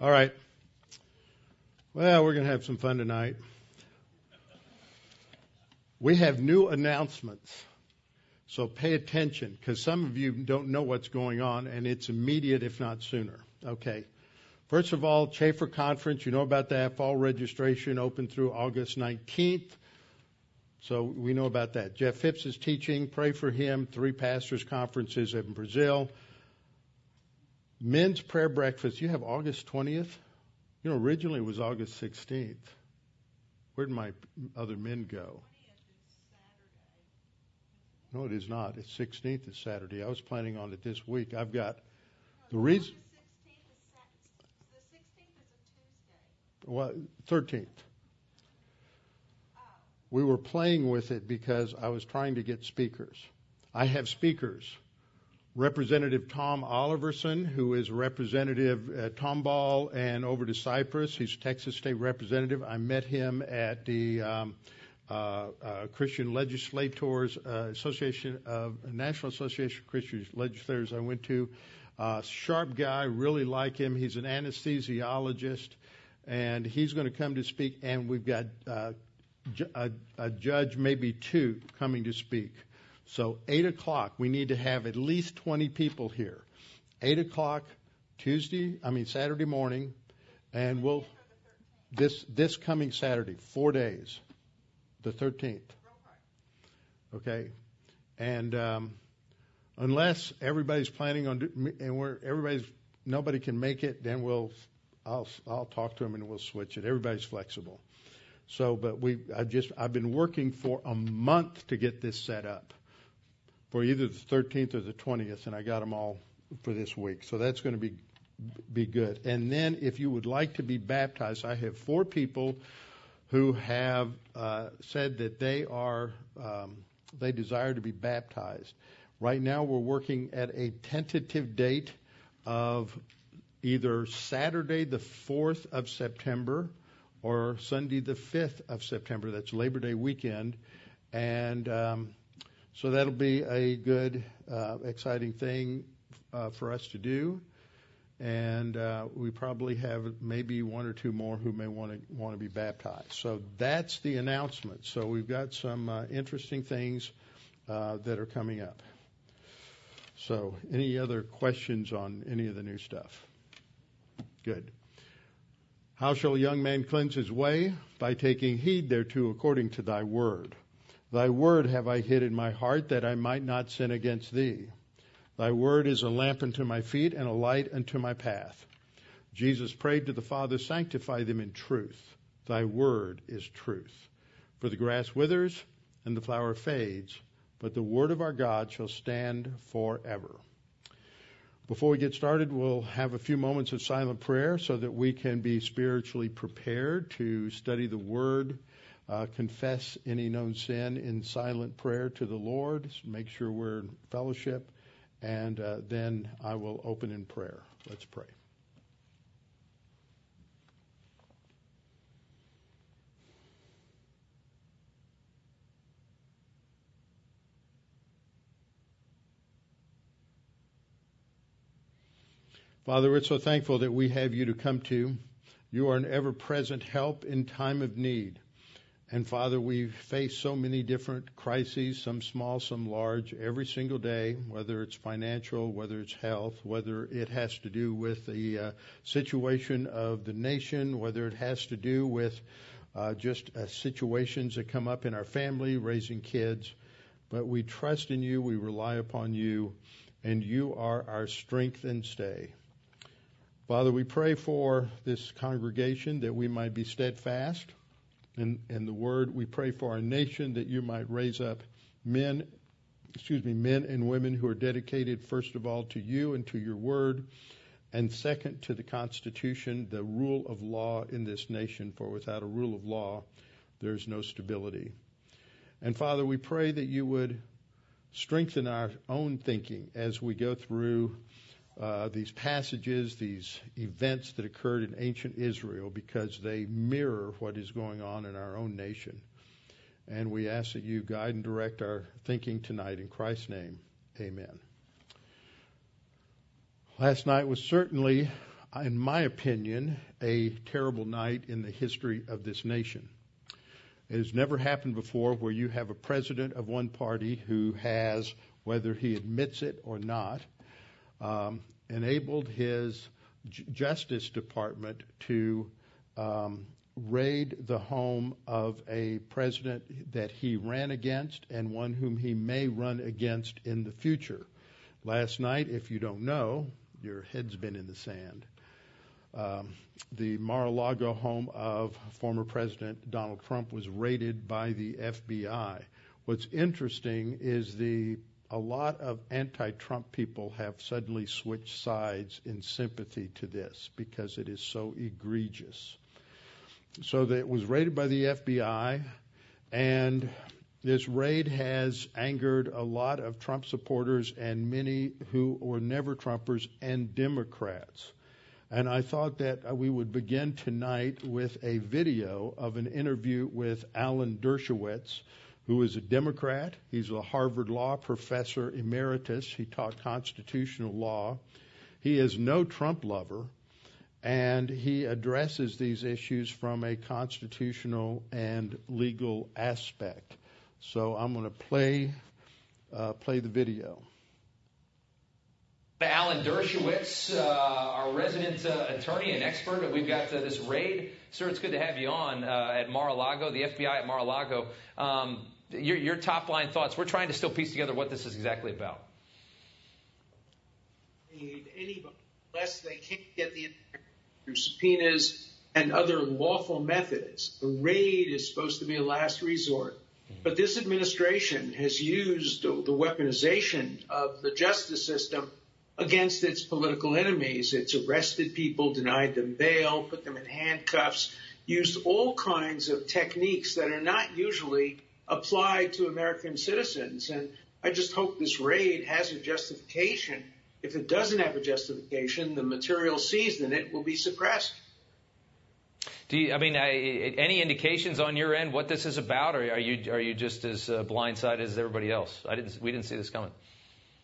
All right. Well, we're going to have some fun tonight. We have new announcements. So pay attention because some of you don't know what's going on and it's immediate if not sooner. Okay. First of all, Chafer Conference, you know about that. Fall registration open through August 19th. So we know about that. Jeff Phipps is teaching. Pray for him. Three pastors' conferences in Brazil. Men's prayer breakfast. You have August 20th? You know, originally it was August 16th. Where'd my other men go? No, it is not. It's 16th is Saturday. I was planning on it this week. I've got the reason. Well, 13th. We were playing with it because I was trying to get speakers. I have speakers. Representative Tom Oliverson, who is Representative at Tomball and over to Cypress. He's Texas State Representative. I met him at the um, uh, uh, Christian Legislators uh, Association of National Association of Christian Legislators. I went to. Uh, sharp guy, really like him. He's an anesthesiologist and he's going to come to speak. And we've got uh, a, a judge, maybe two, coming to speak. So eight o'clock, we need to have at least 20 people here. Eight o'clock Tuesday, I mean Saturday morning, and we'll this this coming Saturday, four days, the 13th. Okay, and um, unless everybody's planning on and we're everybody's nobody can make it, then we'll I'll I'll talk to them and we'll switch it. Everybody's flexible. So, but we I just I've been working for a month to get this set up for either the 13th or the 20th, and I got them all for this week. So that's going to be be good. And then, if you would like to be baptized, I have four people who have uh, said that they are um, they desire to be baptized. Right now, we're working at a tentative date of either Saturday the 4th of September or Sunday the 5th of September. That's Labor Day weekend. And um, so that'll be a good, uh, exciting thing uh, for us to do. And uh, we probably have maybe one or two more who may want to want to be baptized. So that's the announcement. So we've got some uh, interesting things uh, that are coming up. So, any other questions on any of the new stuff? Good. How shall a young man cleanse his way? By taking heed thereto according to thy word. Thy word have I hid in my heart that I might not sin against thee. Thy word is a lamp unto my feet and a light unto my path. Jesus prayed to the Father, sanctify them in truth. Thy word is truth. For the grass withers and the flower fades, but the word of our God shall stand forever. Before we get started, we'll have a few moments of silent prayer so that we can be spiritually prepared to study the Word, uh, confess any known sin in silent prayer to the Lord, make sure we're in fellowship, and uh, then I will open in prayer. Let's pray. Father, we're so thankful that we have you to come to. You are an ever present help in time of need. And Father, we face so many different crises, some small, some large, every single day, whether it's financial, whether it's health, whether it has to do with the uh, situation of the nation, whether it has to do with uh, just uh, situations that come up in our family, raising kids. But we trust in you, we rely upon you, and you are our strength and stay. Father, we pray for this congregation that we might be steadfast in, in the word. We pray for our nation that you might raise up men, excuse me, men and women who are dedicated, first of all, to you and to your word, and second, to the Constitution, the rule of law in this nation. For without a rule of law, there's no stability. And Father, we pray that you would strengthen our own thinking as we go through uh, these passages, these events that occurred in ancient Israel, because they mirror what is going on in our own nation. And we ask that you guide and direct our thinking tonight in Christ's name. Amen. Last night was certainly in my opinion, a terrible night in the history of this nation. It has never happened before where you have a president of one party who has, whether he admits it or not, enabled his Justice Department to um, raid the home of a president that he ran against and one whom he may run against in the future. Last night, if you don't know, your head's been in the sand. Um, the Mar-a-Lago home of former President Donald Trump was raided by the FBI. What's interesting is the a lot of anti-Trump people have suddenly switched sides in sympathy to this because it is so egregious. So that it was raided by the FBI, and this raid has angered a lot of Trump supporters and many who were never Trumpers and Democrats. And I thought that uh, we would begin tonight with a video of an interview with Alan Dershowitz, who is a Democrat. He's a Harvard Law professor emeritus. He taught constitutional law. He is no Trump lover, and he addresses these issues from a constitutional and legal aspect. So I'm going to play uh, play the video. Alan Dershowitz, uh, our resident uh, attorney and expert. We've got uh, this raid. Sir, it's good to have you on uh, at Mar-a-Lago, the FBI at Mar-a-Lago. Um, your, your top line thoughts. We're trying to still piece together what this is exactly about. Anybody, unless they can't get the through subpoenas and other lawful methods. The raid is supposed to be a last resort. Mm-hmm. But this administration has used the weaponization of the justice system against its political enemies. It's arrested people, denied them bail, put them in handcuffs, used all kinds of techniques that are not usually applied to American citizens. And I just hope this raid has a justification. If it doesn't have a justification, the material seized in it will be suppressed. Do you, I mean, I, any indications on your end what this is about, or are you are you just as uh, blindsided as everybody else? I didn't, we didn't see this coming.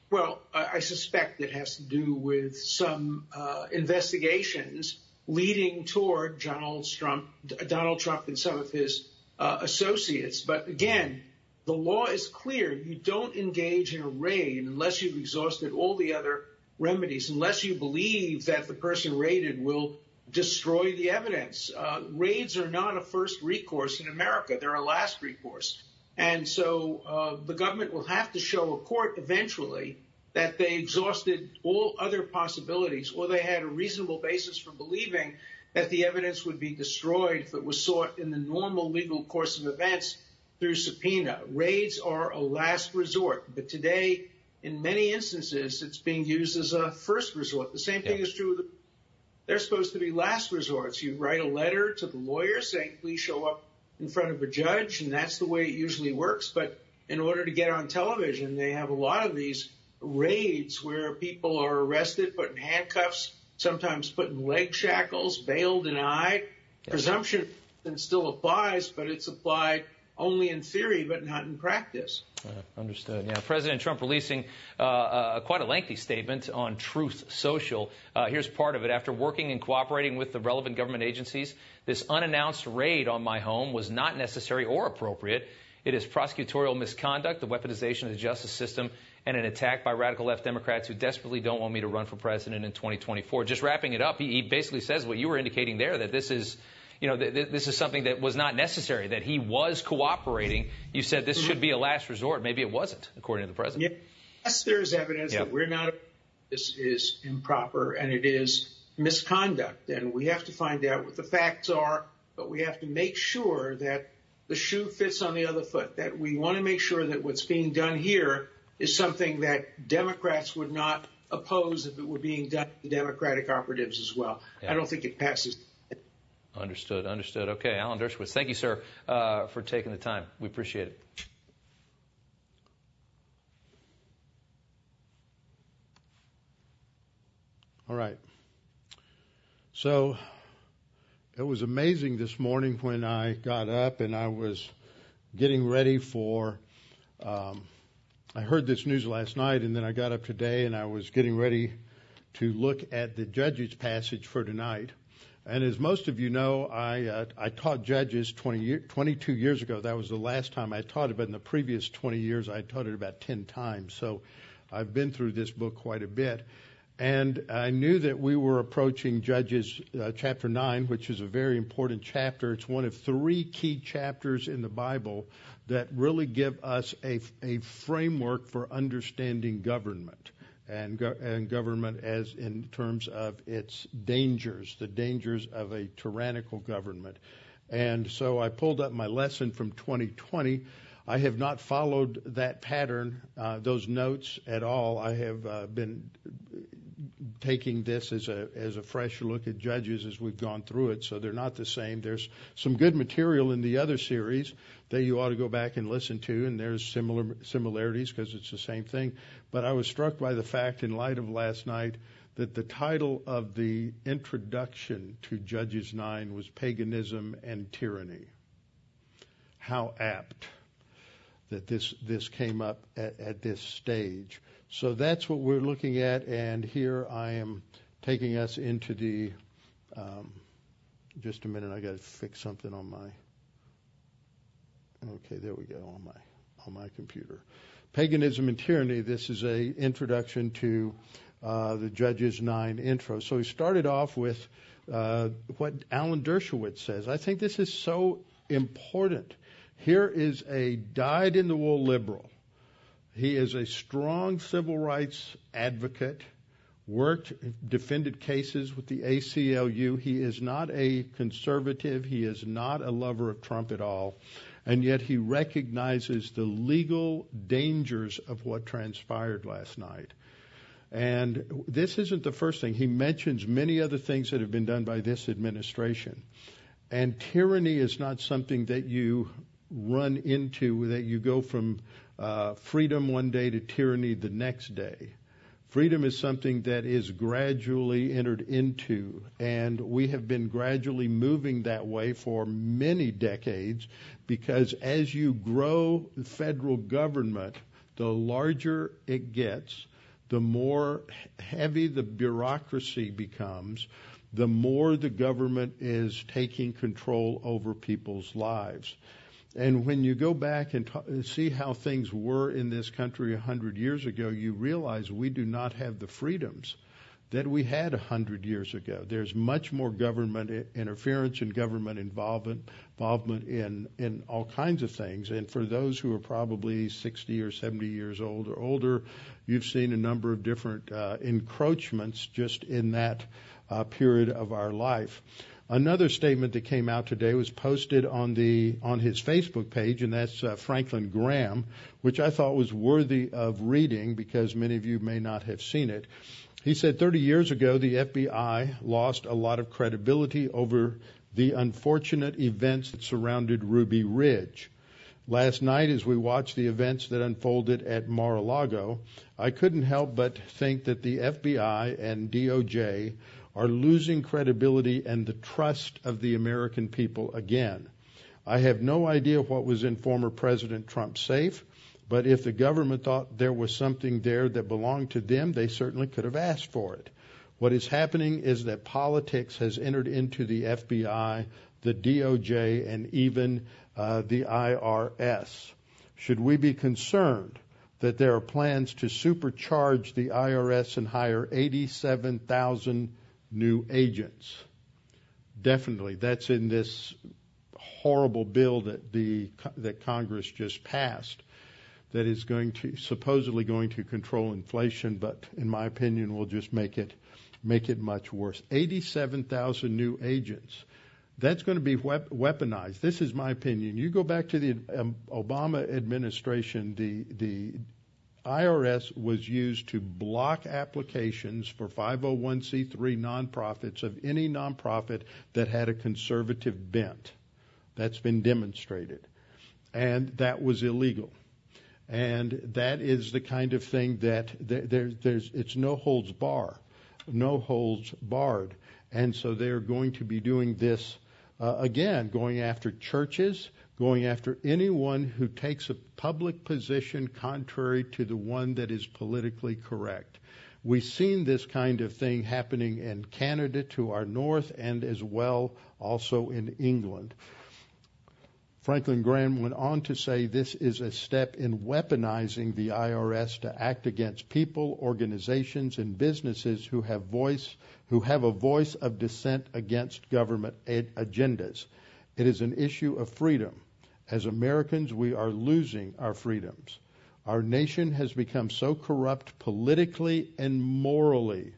Well, I suspect it has to do with some uh, investigations leading toward Donald Trump, Donald Trump and some of his associates. But again, the law is clear. You don't engage in a raid unless you've exhausted all the other remedies, unless you believe that the person raided will destroy the evidence. Uh, raids are not a first recourse in America. They're a last recourse. And so uh, the government will have to show a court eventually that they exhausted all other possibilities or they had a reasonable basis for believing that the evidence would be destroyed if it was sought in the normal legal course of events through subpoena. Raids are a last resort, but today, in many instances, it's being used as a first resort. The same thing is true. They're supposed to be last resorts. You write a letter to the lawyer saying, please show up in front of a judge, and that's the way it usually works. But in order to get on television, they have a lot of these raids where people are arrested, put in handcuffs, sometimes put in leg shackles, bail denied. Yes. Presumption still applies, but it's applied only in theory, but not in practice. Uh, understood. Yeah, President Trump releasing uh, uh, quite a lengthy statement on Truth Social. Uh, here's part of it. After working and cooperating with the relevant government agencies, this unannounced raid on my home was not necessary or appropriate. It is prosecutorial misconduct, the weaponization of the justice system, and an attack by radical left Democrats who desperately don't want me to run for president in 2024. Just wrapping it up, he, he basically says what you were indicating there, that this is you know, th- th- this is something that was not necessary, that he was cooperating. You said this should be a last resort. Maybe it wasn't, according to the president. Yes, there's evidence yep. that we're not, this is improper and it is misconduct. And we have to find out what the facts are, but we have to make sure that the shoe fits on the other foot, that we want to make sure that what's being done here is something that Democrats would not oppose if it were being done to Democratic operatives as well. Yeah. I don't think it passes Understood. Understood. Okay. Alan Dershowitz, thank you, sir, uh, for taking the time. We appreciate it. All right. So it was amazing this morning when I got up and I was getting ready for. Um, I heard this news last night, and then I got up today and I was getting ready to look at the Judges passage for tonight. And as most of you know, I, uh, I taught Judges 20 year, 22 years ago. That was the last time I taught it, but in the previous 20 years, I taught it about 10 times. So I've been through this book quite a bit. And I knew that we were approaching Judges uh, chapter 9, which is a very important chapter. It's one of three key chapters in the Bible that really give us a, a framework for understanding government and, and government as in terms of its dangers, the dangers of a tyrannical government. And so I pulled up my lesson from 2020 I have not followed that pattern, uh, those notes at all. I have uh, been taking this as a as a fresh look at judges as we've gone through it, so they're not the same. There's some good material in the other series that you ought to go back and listen to, and there's similar similarities because it's the same thing. But I was struck by the fact, in light of last night, that the title of the introduction to Judges 9 was Paganism and Tyranny. How apt that this this came up at, at this stage. So that's what we're looking at, and here I am taking us into the. Um, just a minute, I got to fix something on my. Okay, there we go on my on my computer. Paganism and tyranny. This is a introduction to uh, the Judges nine intro. So he started off with uh, what Alan Dershowitz says. I think this is so important here is a dyed in the wool liberal. He is a strong civil rights advocate, worked, defended cases with the ACLU. He is not a conservative. He is not a lover of Trump at all. And yet he recognizes the legal dangers of what transpired last night. And this isn't the first thing. He mentions many other things that have been done by this administration. And tyranny is not something that you run into that you go from uh, freedom one day to tyranny the next day. Freedom is something that is gradually entered into, and we have been gradually moving that way for many decades because as you grow federal government, the larger it gets, the more heavy the bureaucracy becomes, the more the government is taking control over people's lives. And when you go back and t- see how things were in this country a hundred years ago, you realize we do not have the freedoms that we had a hundred years ago. There's much more government interference and government involvement, involvement in, in all kinds of things. And for those who are probably 60 or 70 years old or older, you've seen a number of different uh, encroachments just in that uh, period of our life. Another statement that came out today was posted on the on his Facebook page, and that's uh, Franklin Graham, which I thought was worthy of reading because many of you may not have seen it. He said 30 years ago the FBI lost a lot of credibility over the unfortunate events that surrounded Ruby Ridge. Last night, as we watched the events that unfolded at Mar-a-Lago, I couldn't help but think that the FBI and DOJ are losing credibility and the trust of the American people again. I have no idea what was in former President Trump's safe, but if the government thought there was something there that belonged to them, they certainly could have asked for it. What is happening is that politics has entered into the FBI, the DOJ, and even uh, the IRS. Should we be concerned that there are plans to supercharge the IRS and hire 87,000 new agents. Definitely, that's in this horrible bill that the that Congress just passed that is going to supposedly going to control inflation, but in my opinion will just make it make it much worse. 87,000 new agents. That's going to be weaponized. This is my opinion. You go back to the um, Obama administration, the the IRS was used to block applications for 501c3 nonprofits of any nonprofit that had a conservative bent. That's been demonstrated. And that was illegal. And that is the kind of thing that there, there's, it's no holds bar, no holds barred. And so they're going to be doing this uh, again, going after churches, going after anyone who takes a public position contrary to the one that is politically correct. We've seen this kind of thing happening in Canada to our north and as well also in England. Franklin Graham went on to say this is a step in weaponizing the IRS to act against people, organizations, and businesses who have voice who have a voice of dissent against government agendas. It is an issue of freedom. As Americans, we are losing our freedoms. Our nation has become so corrupt politically and morally.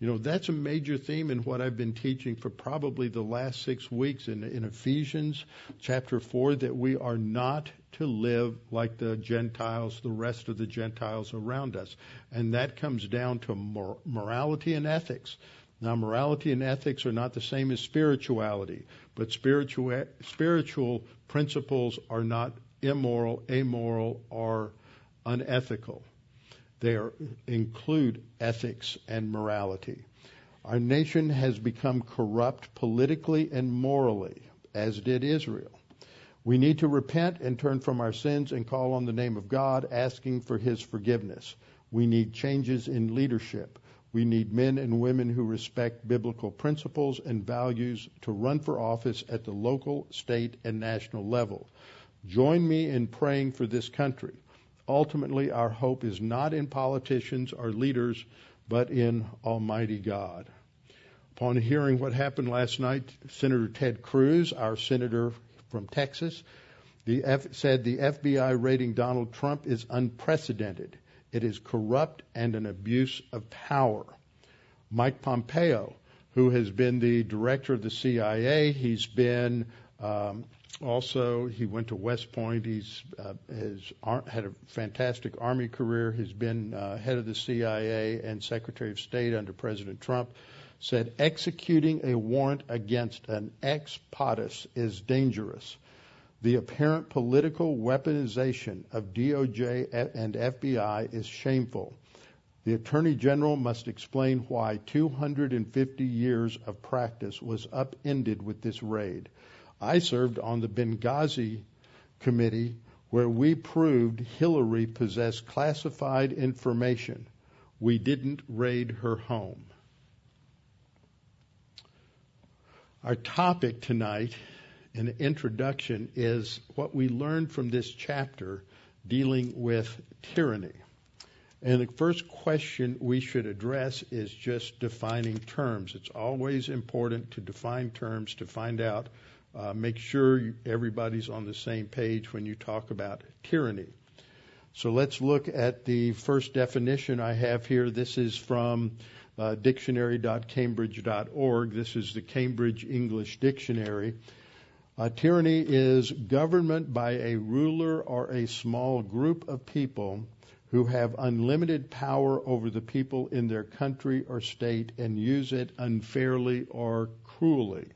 You know, that's a major theme in what I've been teaching for probably the last six weeks in, in Ephesians chapter 4 that we are not to live like the Gentiles, the rest of the Gentiles around us. And that comes down to mor- morality and ethics. Now, morality and ethics are not the same as spirituality, but spiritual, spiritual principles are not immoral, amoral, or unethical. They are, include ethics and morality. Our nation has become corrupt politically and morally, as did Israel. We need to repent and turn from our sins and call on the name of God, asking for His forgiveness. We need changes in leadership. We need men and women who respect biblical principles and values to run for office at the local, state, and national level. Join me in praying for this country. Ultimately, our hope is not in politicians or leaders, but in Almighty God. Upon hearing what happened last night, Senator Ted Cruz, our senator from Texas, the F- said the FBI raiding Donald Trump is unprecedented. It is corrupt and an abuse of power. Mike Pompeo, who has been the director of the CIA, he's been um, also, he went to West Point. He's uh, has ar- had a fantastic Army career. He's been uh, head of the CIA and Secretary of State under President Trump. Said executing a warrant against an ex POTUS is dangerous. The apparent political weaponization of DOJ and FBI is shameful. The Attorney General must explain why 250 years of practice was upended with this raid. I served on the Benghazi committee where we proved Hillary possessed classified information. We didn't raid her home. Our topic tonight the introduction is what we learned from this chapter dealing with tyranny. And the first question we should address is just defining terms. It's always important to define terms to find out uh, make sure everybody's on the same page when you talk about tyranny. So let's look at the first definition I have here. This is from uh, dictionary.cambridge.org. This is the Cambridge English Dictionary. Tyranny is government by a ruler or a small group of people who have unlimited power over the people in their country or state and use it unfairly or cruelly.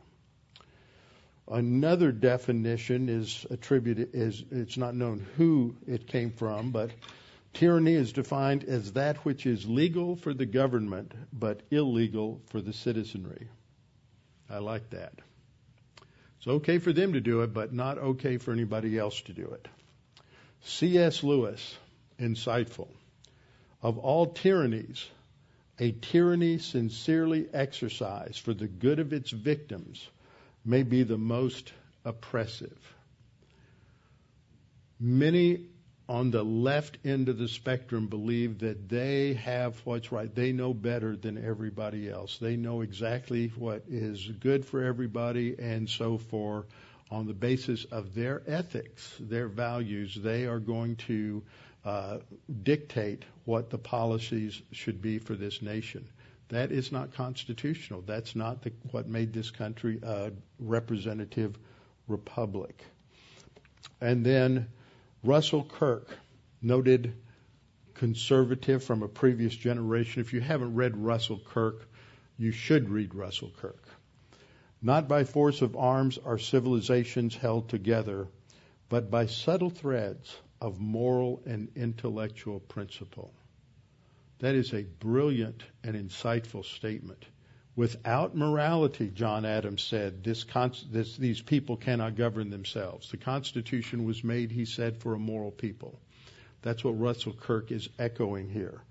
Another definition is attributed is it's not known who it came from, but tyranny is defined as that which is legal for the government but illegal for the citizenry. I like that. It's okay for them to do it, but not okay for anybody else to do it. C.S. Lewis, insightful. Of all tyrannies, a tyranny sincerely exercised for the good of its victims may be the most oppressive. Many on the left end of the spectrum believe that they have what's right. They know better than everybody else. They know exactly what is good for everybody, and so for on the basis of their ethics, their values, they are going to uh, dictate what the policies should be for this nation. That is not constitutional. That's not the, what made this country a representative republic. And then Russell Kirk, noted conservative from a previous generation. If you haven't read Russell Kirk, you should read Russell Kirk. Not by force of arms are civilizations held together, but by subtle threads of moral and intellectual principle. That is a brilliant and insightful statement. Without morality, John Adams said, this, this, these people cannot govern themselves. The Constitution was made, he said, for a moral people. That's what Russell Kirk is echoing here.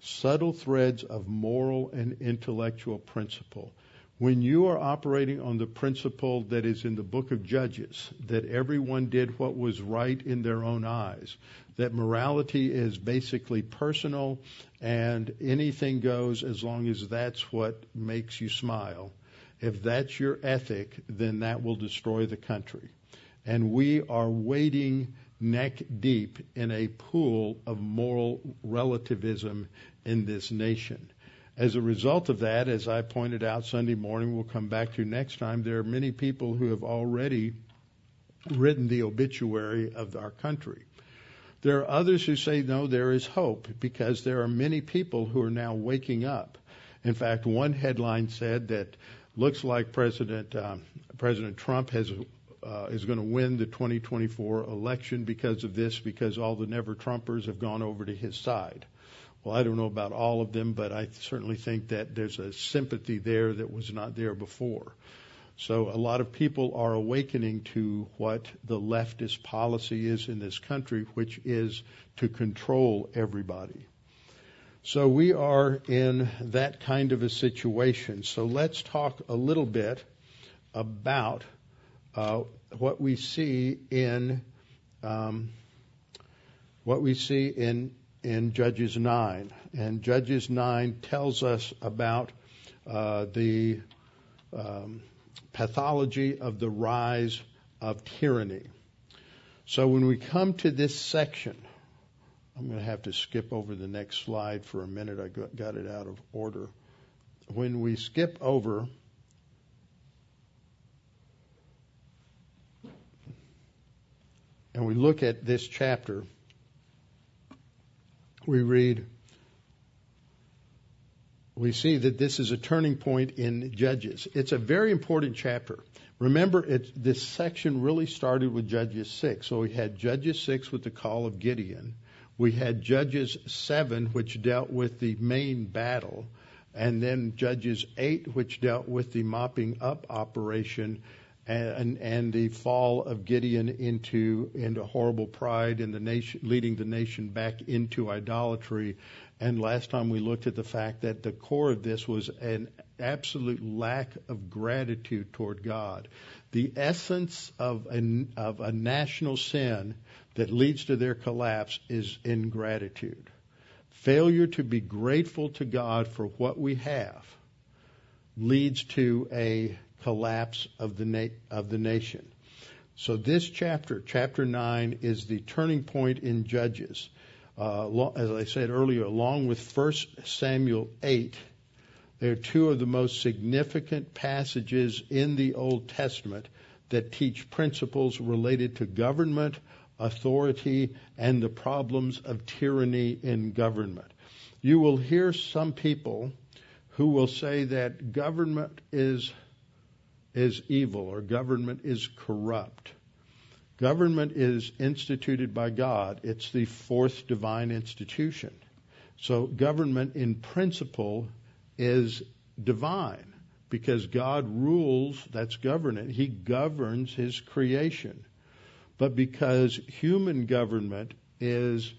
subtle threads of moral and intellectual principle. When you are operating on the principle that is in the book of Judges, that everyone did what was right in their own eyes, that morality is basically personal and anything goes as long as that's what makes you smile. If that's your ethic, then that will destroy the country. And we are wading neck deep in a pool of moral relativism in this nation. As a result of that, as I pointed out Sunday morning, we'll come back to next time, there are many people who have already written the obituary of our country. There are others who say, no, there is hope because there are many people who are now waking up. In fact, one headline said that looks like President um, President Trump has uh, is going to win the 2024 election because of this, because all the never Trumpers have gone over to his side. Well, I don't know about all of them, but I certainly think that there's a sympathy there that was not there before. So a lot of people are awakening to what the leftist policy is in this country, which is to control everybody. So we are in that kind of a situation. So let's talk a little bit about uh, what we see in um, what we see in in Judges 9. And Judges 9 tells us about uh, the um, pathology of the rise of tyranny. So when we come to this section, I'm going to have to skip over the next slide for a minute. I got it out of order. When we skip over, and we look at this chapter, we read, we see that this is a turning point in Judges. It's a very important chapter. Remember, this section really started with Judges 6. So we had Judges 6 with the call of Gideon. We had Judges 7, which dealt with the main battle. And then Judges 8, which dealt with the mopping up operation and, and the fall of Gideon into into horrible pride and the nation leading the nation back into idolatry. And last time we looked at the fact that the core of this was an absolute lack of gratitude toward God. The essence of a, of a national sin that leads to their collapse is ingratitude. Failure to be grateful to God for what we have leads to a collapse of the, na- of the nation. So this chapter, chapter 9, is the turning point in Judges. Uh, as I said earlier, along with 1 Samuel 8, they're two of the most significant passages in the Old Testament that teach principles related to government, authority, and the problems of tyranny in government. You will hear some people who will say that government is is evil or government is corrupt. Government is instituted by God. It's the fourth divine institution. So government in principle is divine because God rules, that's government. He governs his creation. But because human government is,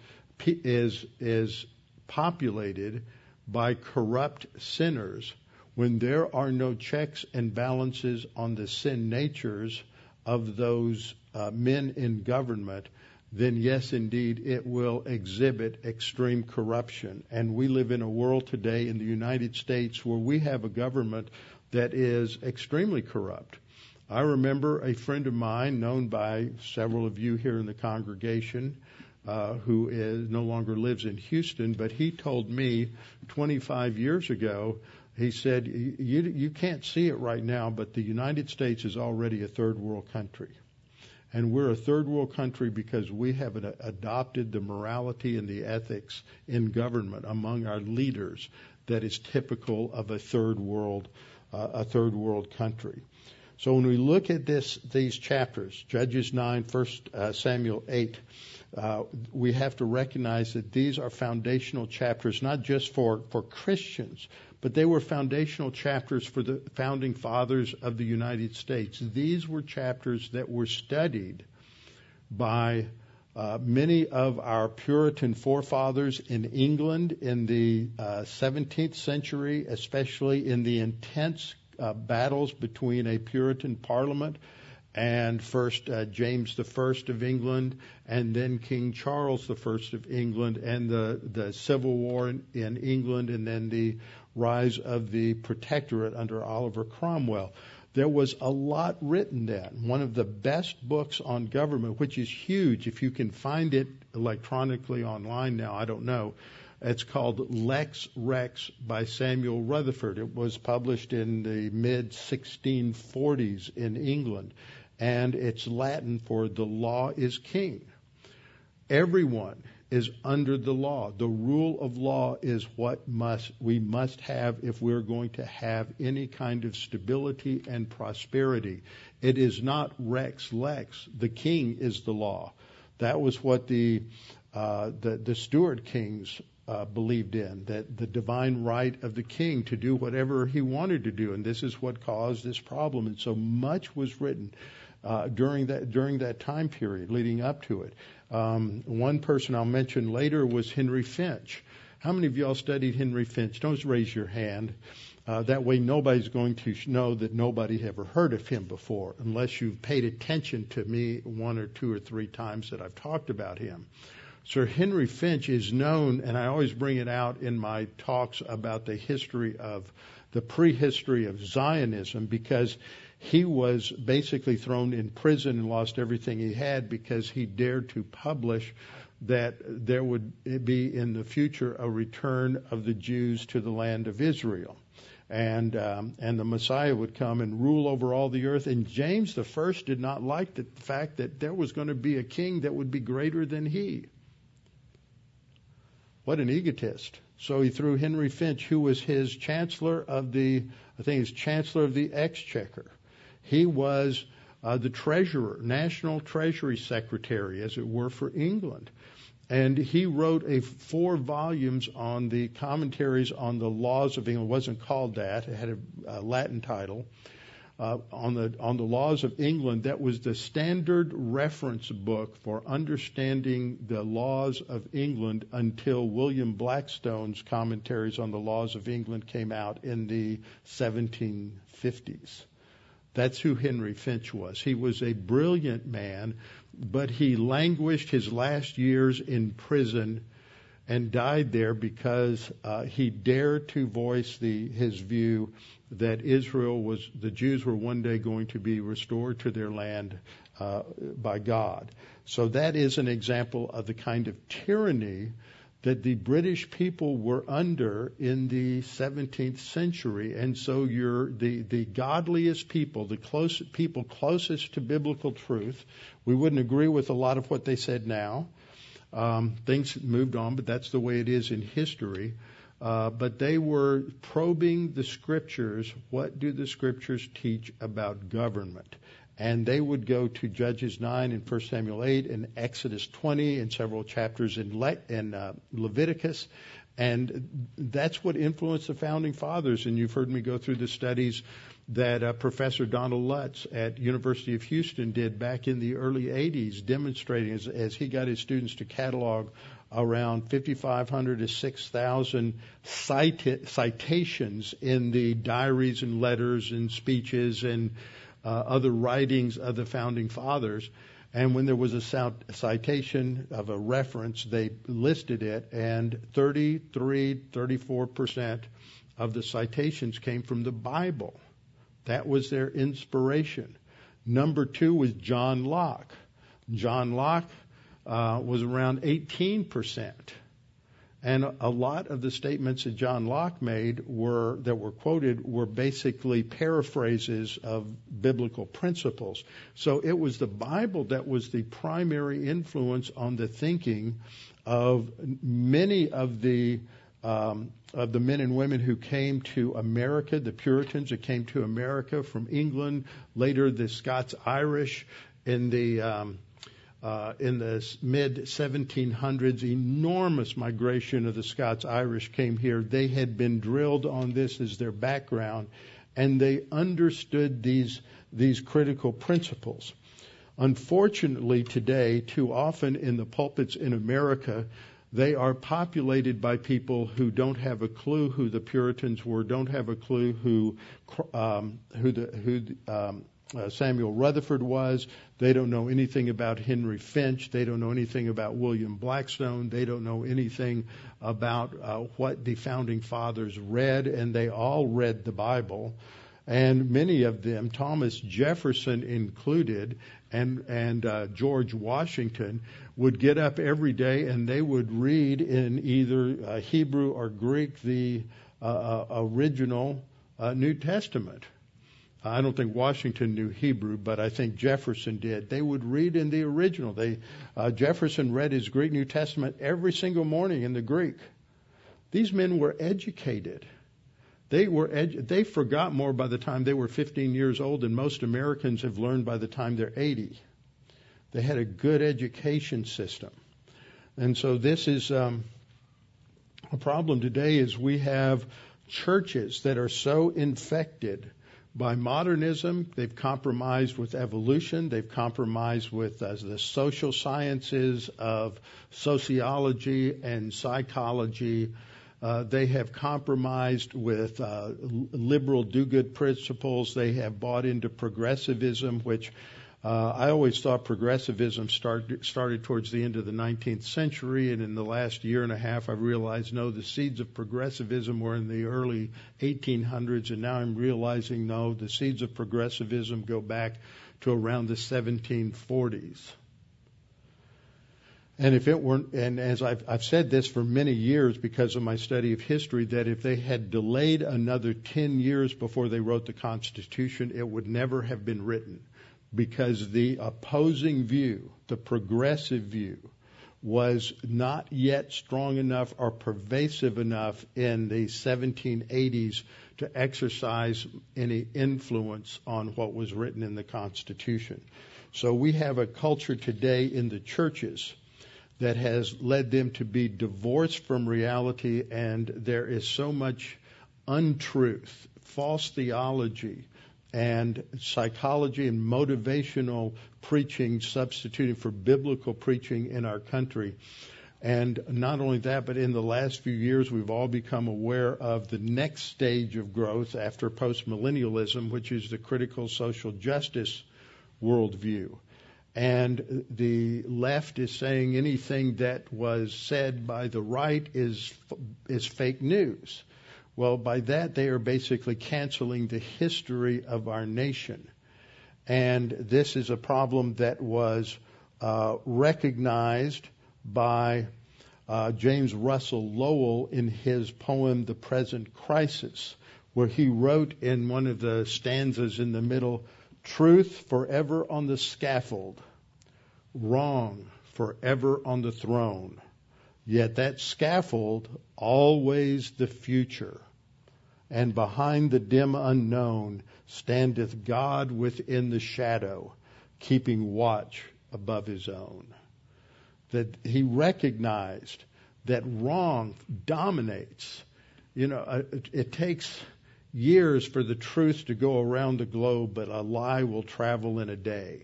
is, is populated by corrupt sinners, when there are no checks and balances on the sin natures of those uh, men in government, then yes, indeed, it will exhibit extreme corruption. And we live in a world today in the United States where we have a government that is extremely corrupt. I remember a friend of mine, known by several of you here in the congregation, uh, who is, no longer lives in Houston, but he told me 25 years ago he said, you, you can't see it right now, but the United States is already a third world country. And we're a third world country because we have adopted the morality and the ethics in government among our leaders that is typical of a third world, uh, a third world country. So when we look at this, these chapters, Judges 9, 1 uh, Samuel 8, uh, we have to recognize that these are foundational chapters, not just for, for Christians, but they were foundational chapters for the founding fathers of the United States. These were chapters that were studied by Uh, many of our Puritan forefathers in England in the uh, 17th century, especially in the intense uh, battles between a Puritan parliament and first uh, James I of England, and then King Charles I of England, and the, the Civil War in, in England, and then the rise of the Protectorate under Oliver Cromwell. There was a lot written then. One of the best books on government, which is huge. If you can find it electronically online now, I don't know. It's called Lex Rex by Samuel Rutherford. It was published in the mid 1640s in England and it's Latin for the law is king. Everyone is under the law. The rule of law is what must we must have if we're going to have any kind of stability and prosperity. It is not rex lex. The king is the law. That was what the uh, the, the Stuart kings uh, believed in that the divine right of the king to do whatever he wanted to do, and this is what caused this problem. And so much was written uh, during that during that time period leading up to it. Um, one person I'll mention later was Henry Finch. How many of y'all studied Henry Finch? Don't raise your hand. Uh, that way, nobody's going to know that nobody ever heard of him before, unless you've paid attention to me one or two or three times that I've talked about him. Sir Henry Finch is known, and I always bring it out in my talks about the history of the prehistory of Zionism because he was basically thrown in prison and lost everything he had because he dared to publish that there would be in the future a return of the Jews to the land of Israel. And um, and the Messiah would come and rule over all the earth. And James the first did not like the fact that there was going to be a king that would be greater than he. What an egotist! So he threw Henry Finch, who was his chancellor of the, I think he's chancellor of the exchequer, he was uh, the treasurer, national treasury secretary, as it were, for England. And he wrote a four volumes on the commentaries on the laws of England. It wasn't called that; it had a, a Latin title. Uh, on the on the laws of England, that was the standard reference book for understanding the laws of England until William Blackstone's commentaries on the laws of England came out in the 1750s. That's who Henry Finch was. He was a brilliant man, but he languished his last years in prison and died there because uh, he dared to voice the, his view that Israel was, the Jews were one day going to be restored to their land uh, by God. So that is an example of the kind of tyranny that the British people were under in the 17th century. And so you're the, the godliest people, the close, people closest to biblical truth. We wouldn't agree with a lot of what they said now. Um, things moved on, but that's the way it is in history. Uh, but they were probing the scriptures. What do the scriptures teach about government? And they would go to Judges 9 and 1 Samuel 8 and Exodus 20 and several chapters in, Le- in uh, Leviticus. And that's what influenced the founding fathers. And you've heard me go through the studies that uh, Professor Donald Lutz at University of Houston did back in the early 80s, demonstrating as, as he got his students to catalog around 5,500 to 6,000 cita- citations in the diaries and letters and speeches and uh, other writings of the founding fathers. And when there was a citation of a reference, they listed it, and 33, 34% of the citations came from the Bible. That was their inspiration. Number two was John Locke. John Locke uh, was around 18%. And a lot of the statements that John Locke made were that were quoted were basically paraphrases of biblical principles. So it was the Bible that was the primary influence on the thinking of many of the um, of the men and women who came to America, the Puritans that came to America from England, later the Scots Irish in the um, uh, in the mid 1700s, enormous migration of the Scots Irish came here. They had been drilled on this as their background, and they understood these these critical principles. Unfortunately, today, too often in the pulpits in America, they are populated by people who don't have a clue who the Puritans were, don't have a clue who um, who, the, who um, uh, Samuel Rutherford was. They don't know anything about Henry Finch. They don't know anything about William Blackstone. They don't know anything about uh, what the founding fathers read, and they all read the Bible. And many of them, Thomas Jefferson included, and and uh, George Washington, would get up every day and they would read in either uh, Hebrew or Greek the uh, uh original New Testament. I don't think Washington knew Hebrew, but I think Jefferson did. They would read in the original. They, uh, Jefferson read his Greek New Testament every single morning in the Greek. These men were educated. They were edu- they forgot more by the time they were 15 years old than most Americans have learned by the time they're 80. They had a good education system, and so this is um, a problem today. Is we have churches that are so infected by modernism, they've compromised with evolution, they've compromised with uh, the social sciences of sociology and psychology. Uh, they have compromised with uh, liberal do good principles. They have bought into progressivism, which uh, I always thought progressivism start, started towards the end of the 19th century, and in the last year and a half, I've realized no, the seeds of progressivism were in the early 1800s, and now I'm realizing no, the seeds of progressivism go back to around the 1740s. And if it weren't, and as I've, I've said this for many years because of my study of history, that if they had delayed another 10 years before they wrote the Constitution, it would never have been written because the opposing view, the progressive view, was not yet strong enough or pervasive enough in the 1780s to exercise any influence on what was written in the Constitution. So we have a culture today in the churches that has led them to be divorced from reality, and there is so much untruth, false theology, and psychology and motivational preaching substituting for biblical preaching in our country. And not only that, but in the last few years, we've all become aware of the next stage of growth after postmillennialism, which is the critical social justice worldview. And the left is saying anything that was said by the right is is fake news. Well, by that, they are basically canceling the history of our nation. And this is a problem that was uh, recognized by uh, James Russell Lowell in his poem, The Present Crisis, where he wrote in one of the stanzas in the middle, Truth forever on the scaffold, wrong forever on the throne. Yet that scaffold, always the future. And behind the dim unknown standeth God within the shadow, keeping watch above his own. That he recognized that wrong dominates. You know, uh, it, it takes years for the truth to go around the globe, but a lie will travel in a day.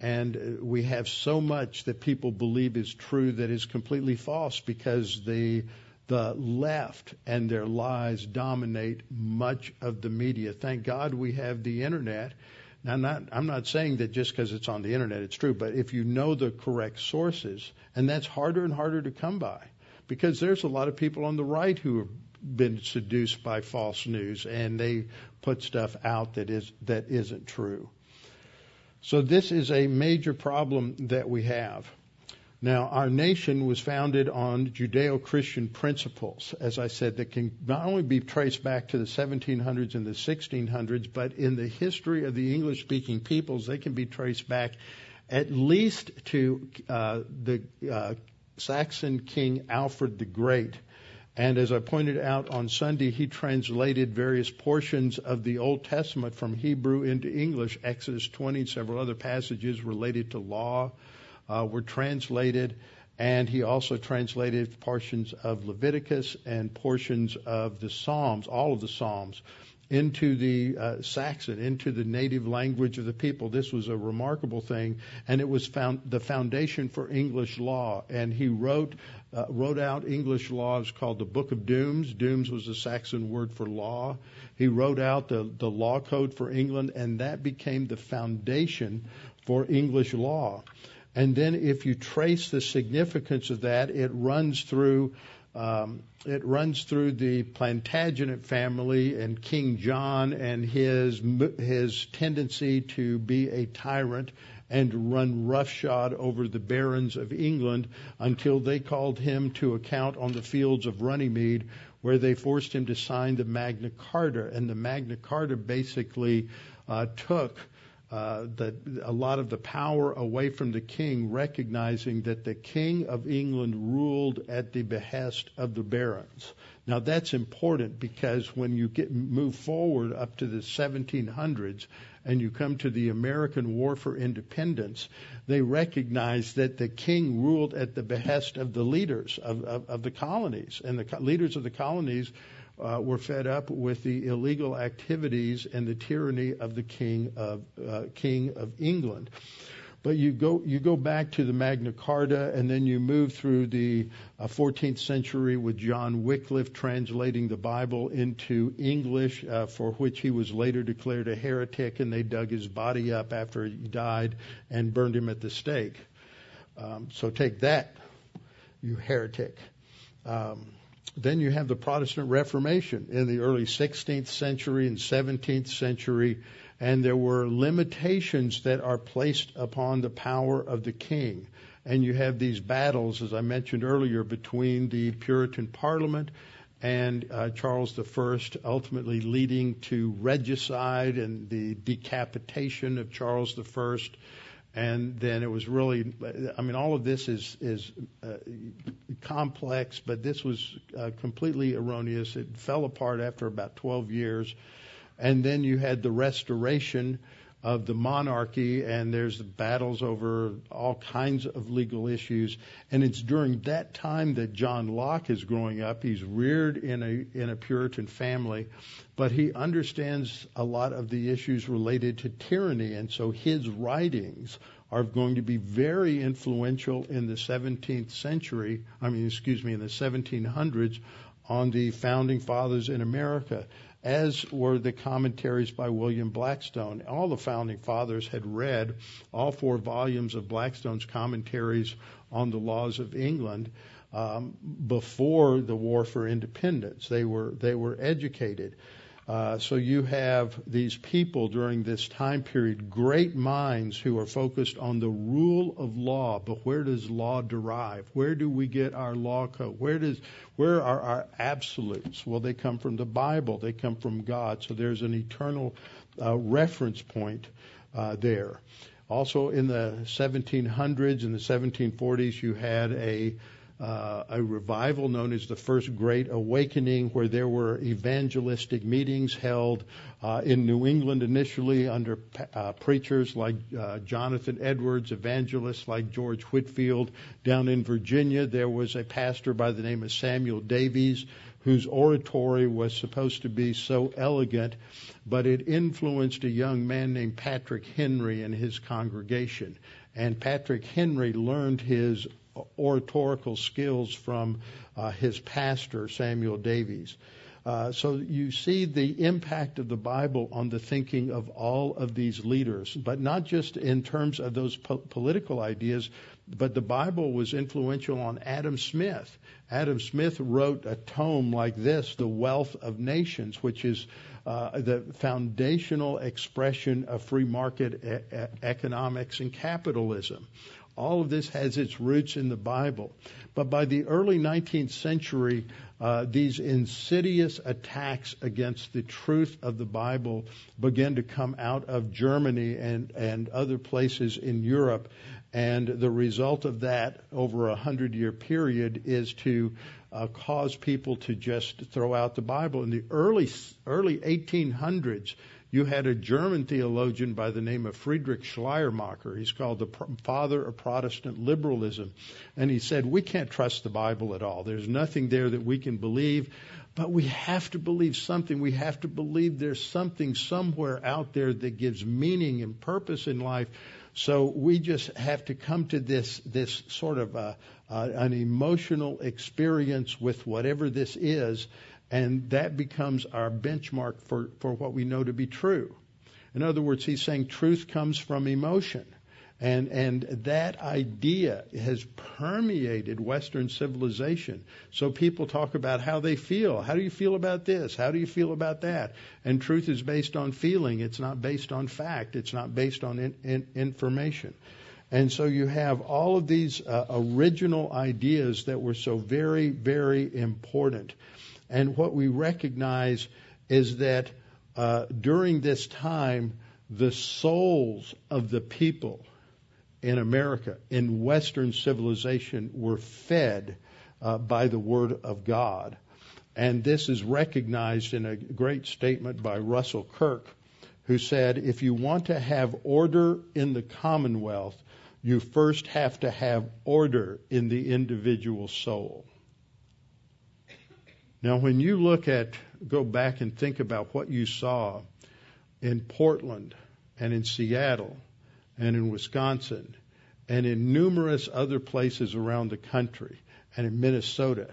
And uh, we have so much that people believe is true that is completely false because the the left and their lies dominate much of the media. Thank God we have the internet. Now, not, I'm not saying that just because it's on the internet it's true, but if you know the correct sources, and that's harder and harder to come by, because there's a lot of people on the right who have been seduced by false news and they put stuff out that is that isn't true. So this is a major problem that we have. Now, our nation was founded on Judeo Christian principles, as I said, that can not only be traced back to the 1700s and the 1600s, but in the history of the English speaking peoples, they can be traced back at least to uh, the uh, Saxon king Alfred the Great. And as I pointed out on Sunday, he translated various portions of the Old Testament from Hebrew into English, Exodus 20, several other passages related to law uh, were translated. And he also translated portions of Leviticus and portions of the Psalms, all of the Psalms, into the uh, Saxon, into the native language of the people. This was a remarkable thing, and it was found the foundation for English law. And he wrote uh, wrote out English laws called the Book of Dooms. Dooms was a Saxon word for law. He wrote out the, the law code for England, and that became the foundation for English law. And then if you trace the significance of that, it runs through um, it runs through the Plantagenet family and King John and his his tendency to be a tyrant and run roughshod over the barons of England until they called him to account on the fields of Runnymede, where they forced him to sign the Magna Carta. And the Magna Carta basically uh, took uh, the, a lot of the power away from the king, recognizing that the king of England ruled at the behest of the barons. Now that's important because when you get move forward up to the 1700s and you come to the American War for Independence, they recognize that the king ruled at the behest of the leaders of, of, of the colonies, and the co- leaders of the colonies uh, were fed up with the illegal activities and the tyranny of the king of uh, king of England. But you go you go back to the Magna Carta, and then you move through the uh, 14th century with John Wycliffe translating the Bible into English, uh, for which he was later declared a heretic, and they dug his body up after he died and burned him at the stake. Um, so take that, you heretic. Um, then you have the Protestant Reformation in the early 16th century and 17th century, and there were limitations that are placed upon the power of the king. And you have these battles, as I mentioned earlier, between the Puritan Parliament and uh, Charles I, ultimately leading to regicide and the decapitation of Charles I and then it was really i mean all of this is is uh, complex but this was uh, completely erroneous. It fell apart after about 12 years. And then you had the restoration of the monarchy, and there's battles over all kinds of legal issues. And it's during that time that John Locke is growing up. He's reared in a in a Puritan family, but he understands a lot of the issues related to tyranny, and so his writings are going to be very influential in the 17th century. I mean, excuse me, in the 1700s on the founding fathers in America as were the commentaries by William Blackstone. All the founding fathers had read all four volumes of Blackstone's commentaries on the laws of England um, before the War for Independence. They were they were educated. Uh, so you have these people during this time period, great minds who are focused on the rule of law. But where does law derive? Where do we get our law code? Where does where are our absolutes? Well, they come from the Bible. They come from God. So there's an eternal uh, reference point uh, there. Also, in the 1700s and the 1740s, you had a uh, a revival known as the First Great Awakening, where there were evangelistic meetings held uh, in New England initially under uh, preachers like uh, Jonathan Edwards, evangelists like George Whitefield. Down in Virginia, there was a pastor by the name of Samuel Davies whose oratory was supposed to be so elegant, but it influenced a young man named Patrick Henry and his congregation. And Patrick Henry learned his oratorical skills from uh, his pastor, Samuel Davies. Uh, so you see the impact of the Bible on the thinking of all of these leaders, but not just in terms of those po- political ideas, but the Bible was influential on Adam Smith. Adam Smith wrote a tome like this, The Wealth of Nations, which is uh, the foundational expression of free market e- economics and capitalism. All of this has its roots in the Bible. But by the early 19th century, uh, these insidious attacks against the truth of the Bible began to come out of Germany and, and other places in Europe. And the result of that over a hundred year period is to uh, cause people to just throw out the Bible. In the early, early 1800s, You had a German theologian by the name of Friedrich Schleiermacher. He's called the father of Protestant liberalism. And he said, We can't trust the Bible at all. There's nothing there that we can believe. But we have to believe something. We have to believe there's something somewhere out there that gives meaning and purpose in life. So we just have to come to this this sort of a, uh, an emotional experience with whatever this is, and that becomes our benchmark for, for what we know to be true. In other words, he's saying truth comes from emotion. And, and that idea has permeated Western civilization. So people talk about how they feel. How do you feel about this? How do you feel about that? And truth is based on feeling. It's not based on fact. It's not based on in, in, information. And so you have all of these uh, original ideas that were so very, very important. And what we recognize is that uh, during this time, the souls of the people in America, in Western civilization, were fed uh, by the Word of God. And this is recognized in a great statement by Russell Kirk, who said, If you want to have order in the Commonwealth, you first have to have order in the individual soul. Now, when you look at, go back and think about what you saw in Portland and in Seattle and in Wisconsin and in numerous other places around the country and in Minnesota,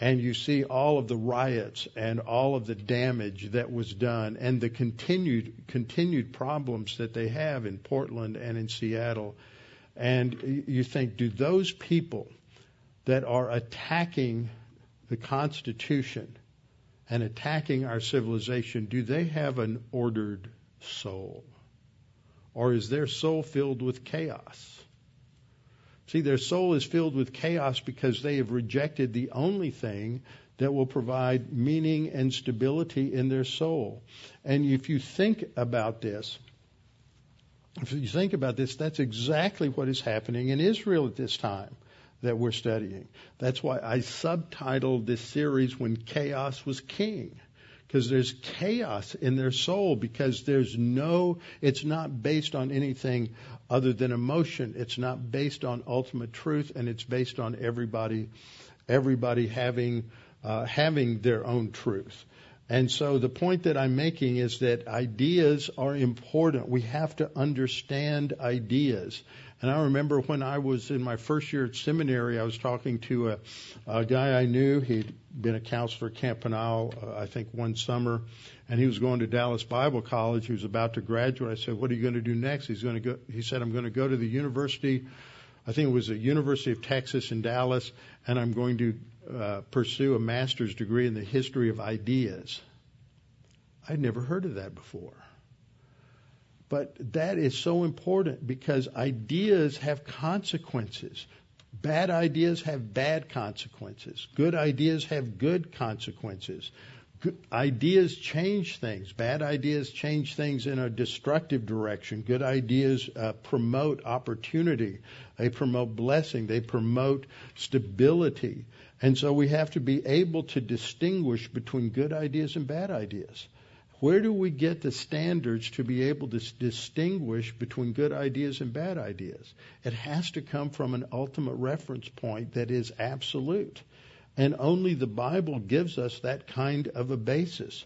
and you see all of the riots and all of the damage that was done and the continued continued problems that they have in Portland and in Seattle and you think, do those people that are attacking the Constitution and attacking our civilization, do they have an ordered soul? Or is their soul filled with chaos? See, their soul is filled with chaos because they have rejected the only thing that will provide meaning and stability in their soul. And if you think about this, if you think about this, that's exactly what is happening in Israel at this time that we're studying. That's why I subtitled this series When Chaos Was King. Because there's chaos in their soul, because there's no, it's not based on anything other than emotion. It's not based on ultimate truth, and it's based on everybody, everybody having, uh, having their own truth. And so the point that I'm making is that ideas are important. We have to understand ideas. And I remember when I was in my first year at seminary, I was talking to a, a guy I knew. He'd been a counselor at Camp Peniel, uh, I think, one summer, and he was going to Dallas Bible College. He was about to graduate. I said, "What are you going to do next?" He's going to go. He said, "I'm going to go to the University. I think it was the University of Texas in Dallas, and I'm going to uh, pursue a master's degree in the history of ideas. I'd never heard of that before. But that is so important because ideas have consequences. Bad ideas have bad consequences. Good ideas have good consequences. Good ideas change things. Bad ideas change things in a destructive direction. Good ideas uh, promote opportunity. They promote blessing. They promote stability. And so we have to be able to distinguish between good ideas and bad ideas. Where do we get the standards to be able to distinguish between good ideas and bad ideas? It has to come from an ultimate reference point that is absolute. And only the Bible gives us that kind of a basis.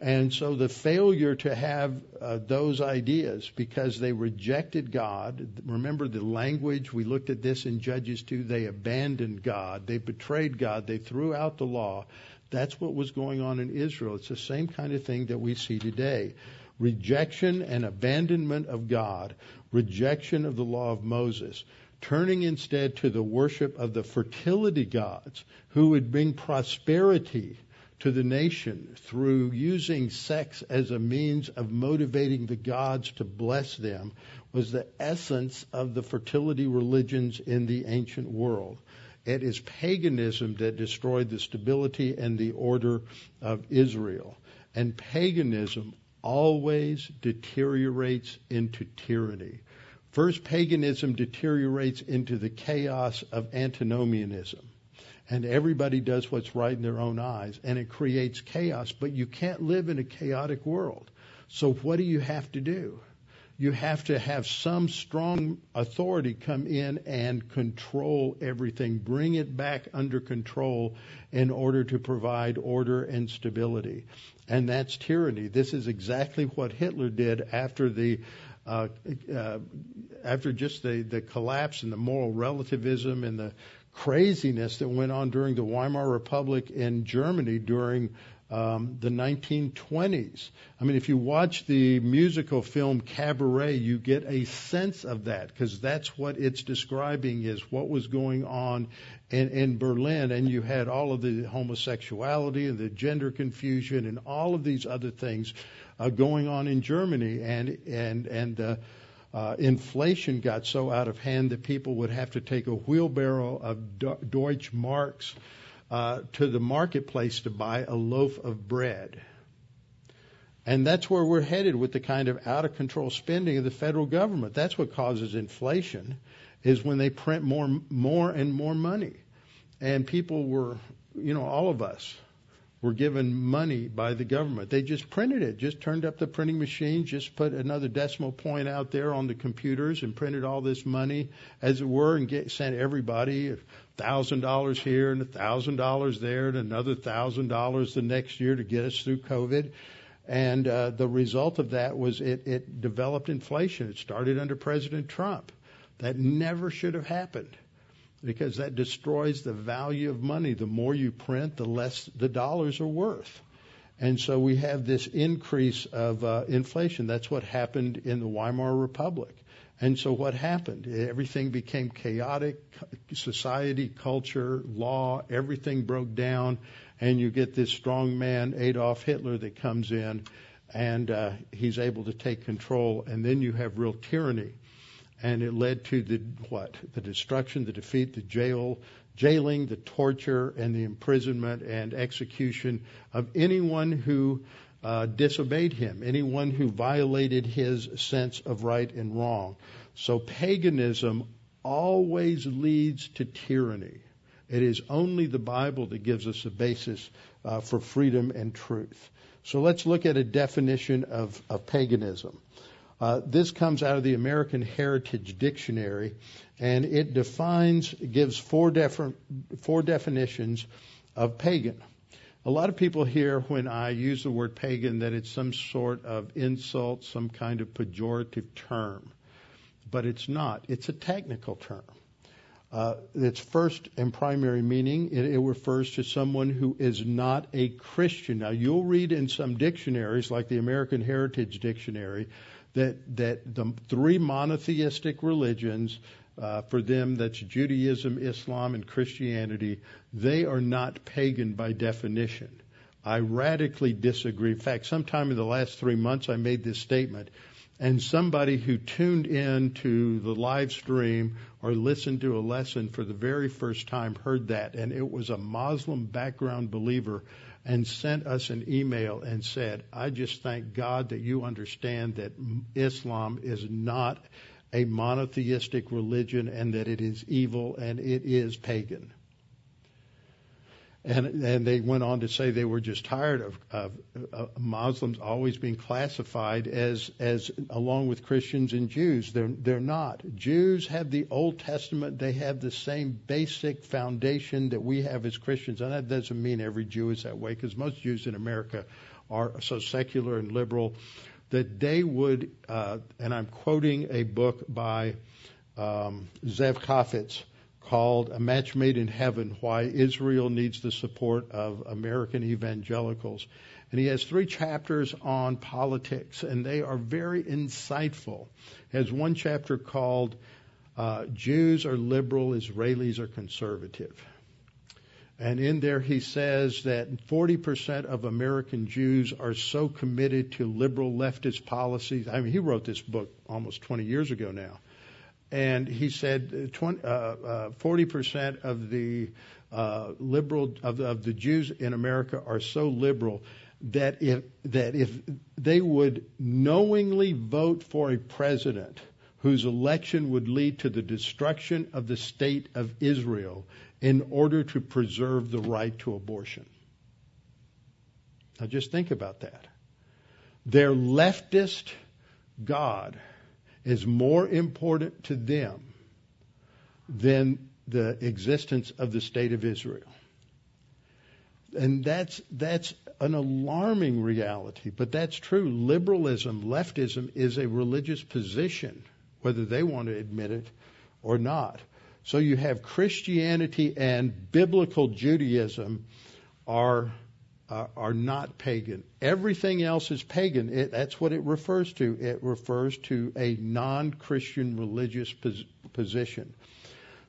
And so the failure to have uh, those ideas because they rejected God, remember the language, we looked at this in Judges 2, they abandoned God, they betrayed God, they threw out the law. That's what was going on in Israel. It's the same kind of thing that we see today. Rejection and abandonment of God, rejection of the law of Moses, turning instead to the worship of the fertility gods who would bring prosperity to the nation through using sex as a means of motivating the gods to bless them was the essence of the fertility religions in the ancient world. It is paganism that destroyed the stability and the order of Israel. And paganism always deteriorates into tyranny. First, paganism deteriorates into the chaos of antinomianism and everybody does what's right in their own eyes, and it creates chaos. But you can't live in a chaotic world. So what do you have to do? You have to have some strong authority come in and control everything, bring it back under control in order to provide order and stability. And that's tyranny. This is exactly what Hitler did after the uh, uh, after just the, the collapse and the moral relativism and the craziness that went on during the Weimar Republic in Germany during um, the 1920s. I mean, if you watch the musical film Cabaret, you get a sense of that because that's what it's describing is what was going on in, in Berlin. And you had all of the homosexuality and the gender confusion and all of these other things uh, going on in Germany. And, and, and, uh, uh, inflation got so out of hand that people would have to take a wheelbarrow of Deutsche Marks uh, to the marketplace to buy a loaf of bread. And that's where we're headed with the kind of out of control spending of the federal government. That's what causes inflation is when they print more more and more money. And people were, you know, all of us were given money by the government. They just printed it, just turned up the printing machine, just put another decimal point out there on the computers and printed all this money, as it were, and get, sent everybody thousand dollars here and a thousand dollars there and another thousand dollars the next year to get us through COVID. And uh, the result of that was it, it developed inflation. It started under President Trump. That never should have happened because that destroys the value of money. The more you print, the less the dollars are worth. And so we have this increase of uh, inflation. That's what happened in the Weimar Republic. And so what happened? Everything became chaotic. Society, culture, law, everything broke down. And you get this strong man, Adolf Hitler, that comes in and uh, he's able to take control. And then you have real tyranny. And it led to the what? The destruction, the defeat, the jail, jailing, the torture, and the imprisonment and execution of anyone who uh, disobeyed him, anyone who violated his sense of right and wrong. So paganism always leads to tyranny. It is only the Bible that gives us a basis uh, for freedom and truth. So let's look at a definition of, of paganism. Uh, this comes out of the American Heritage Dictionary, and it defines, gives four, different, four definitions of pagan. A lot of people hear when I use the word pagan that it's some sort of insult, some kind of pejorative term. But it's not. It's a technical term. Uh, its first and primary meaning, it, it refers to someone who is not a Christian. Now, you'll read in some dictionaries, like the American Heritage Dictionary, that, that the three monotheistic religions uh, for them, that's Judaism, Islam, and Christianity. They are not pagan by definition. I radically disagree. In fact, sometime in the last three months, I made this statement, and somebody who tuned in to the live stream or listened to a lesson for the very first time heard that, and it was a Muslim background believer and sent us an email and said, I just thank God that you understand that Islam is not a monotheistic religion and that it is evil and it is pagan. And, and they went on to say they were just tired of, of, of Muslims always being classified as, as along with Christians and Jews. They're, they're not. Jews have the Old Testament. They have the same basic foundation that we have as Christians. And that doesn't mean every Jew is that way because most Jews in America are so secular and liberal that they would, uh, and I'm quoting a book by um, Zev Chafets called A Match Made in Heaven Why Israel Needs the Support of American Evangelicals. And he has three chapters on politics, and they are very insightful. He has one chapter called uh, Jews are liberal, Israelis are conservative. And in there, he says that 40% of American Jews are so committed to liberal leftist policies. I mean, he wrote this book almost 20 years ago now. And he said 20, uh, uh, 40% of the uh, liberal of, of the Jews in America are so liberal that if that if they would knowingly vote for a president whose election would lead to the destruction of the state of Israel, in order to preserve the right to abortion. Now just think about that. Their leftist God is more important to them than the existence of the state of Israel. And that's, that's an alarming reality, but that's true. Liberalism, leftism is a religious position, whether they want to admit it or not. So you have Christianity and biblical Judaism are uh, are not pagan. Everything else is pagan. It, that's what it refers to. It refers to a non-Christian religious pos- position.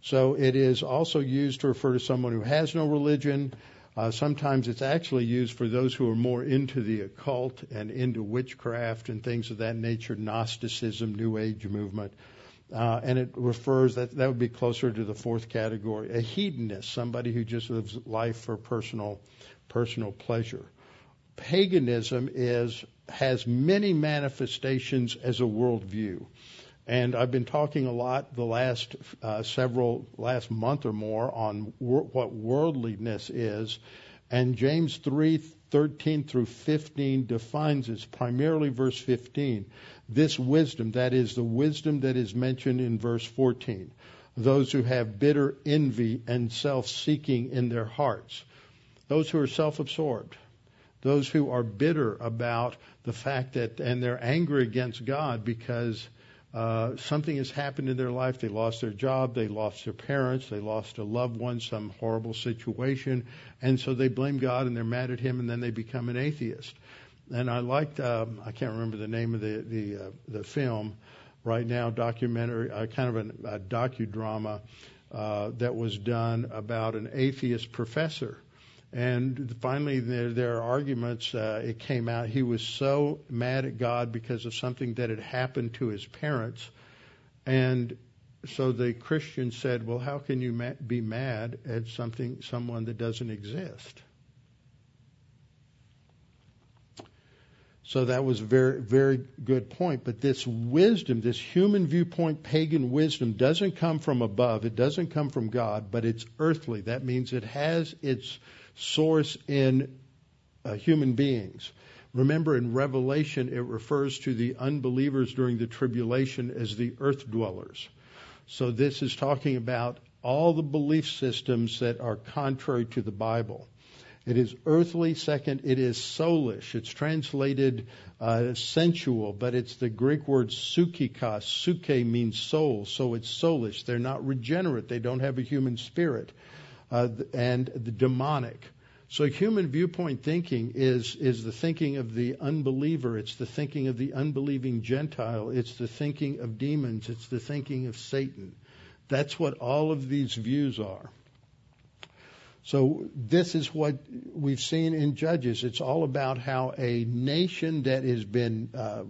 So it is also used to refer to someone who has no religion. Uh, sometimes it's actually used for those who are more into the occult and into witchcraft and things of that nature, Gnosticism, New Age movement. Uh, and it refers that that would be closer to the fourth category, a hedonist, somebody who just lives life for personal personal pleasure. Paganism is has many manifestations as a worldview. And I've been talking a lot the last uh, several, last month or more on wor- what worldliness is. And James 3, 13 through 15 defines it, primarily verse 15. This wisdom, that is the wisdom that is mentioned in verse 14. Those who have bitter envy and self-seeking in their hearts. Those who are self-absorbed. Those who are bitter about the fact that, and they're angry against God because uh, something has happened in their life. They lost their job, they lost their parents, they lost a loved one, some horrible situation, and so they blame God and they're mad at Him, and then they become an atheist. And I liked, um, I can't remember the name of the the, uh, the film right now, documentary, uh, kind of an, a docudrama uh, that was done about an atheist professor and finally, there, there are arguments. Uh, it came out he was so mad at God because of something that had happened to his parents, and so the Christian said, "Well, how can you ma- be mad at something, someone that doesn't exist?" So that was a very, very good point. But this wisdom, this human viewpoint, pagan wisdom, doesn't come from above. It doesn't come from God, but it's earthly. That means it has its source in uh, human beings. Remember, in Revelation, it refers to the unbelievers during the tribulation as the earth dwellers. So this is talking about all the belief systems that are contrary to the Bible. It is earthly. Second, it is soulish. It's translated uh, sensual, but it's the Greek word psychikos. Suke means soul, so it's soulish. They're not regenerate. They don't have a human spirit uh, and the demonic. So human viewpoint thinking is is the thinking of the unbeliever. It's the thinking of the unbelieving Gentile. It's the thinking of demons. It's the thinking of Satan. That's what all of these views are. So this is what we've seen in Judges. It's all about how a nation that has been uh,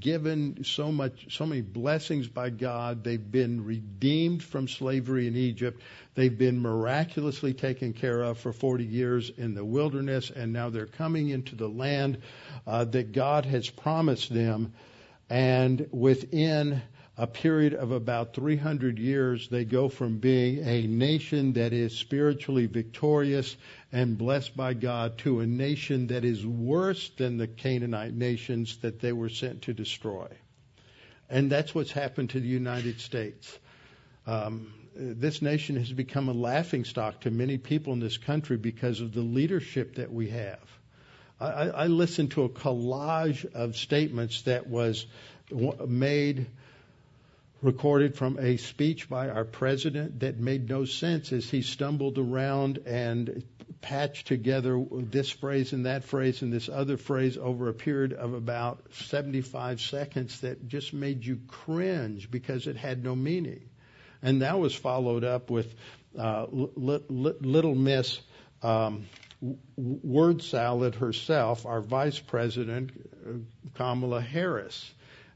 given so much, so many blessings by God, they've been redeemed from slavery in Egypt. They've been miraculously taken care of for 40 years in the wilderness, and now they're coming into the land uh, that God has promised them. And within a period of about 300 years, they go from being a nation that is spiritually victorious and blessed by God to a nation that is worse than the Canaanite nations that they were sent to destroy. And that's what's happened to the United States. Um, this nation has become a laughing stock to many people in this country because of the leadership that we have. I, I listened to a collage of statements that was made recorded from a speech by our president that made no sense as he stumbled around and patched together this phrase and that phrase and this other phrase over a period of about 75 seconds that just made you cringe because it had no meaning. And that was followed up with uh, Little Miss um, Word Salad herself, our Vice President, uh, Kamala Harris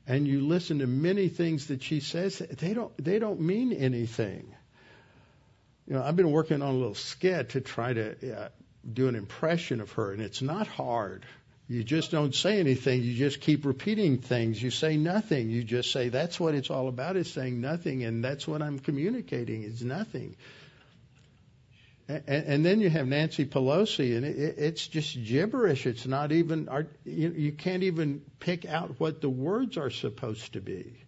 and you listen to many things that she says, they don't they don't mean anything. You know, I've been working on a little skit to try to uh, do an impression of her, and it's not hard. You just don't say anything. You just keep repeating things. You say nothing. You just say that's what it's all about is saying nothing, and that's what I'm communicating is nothing. And, then you have Nancy Pelosi, and it, it's just gibberish. It's not even, you, you can't even pick out what the words are supposed to be.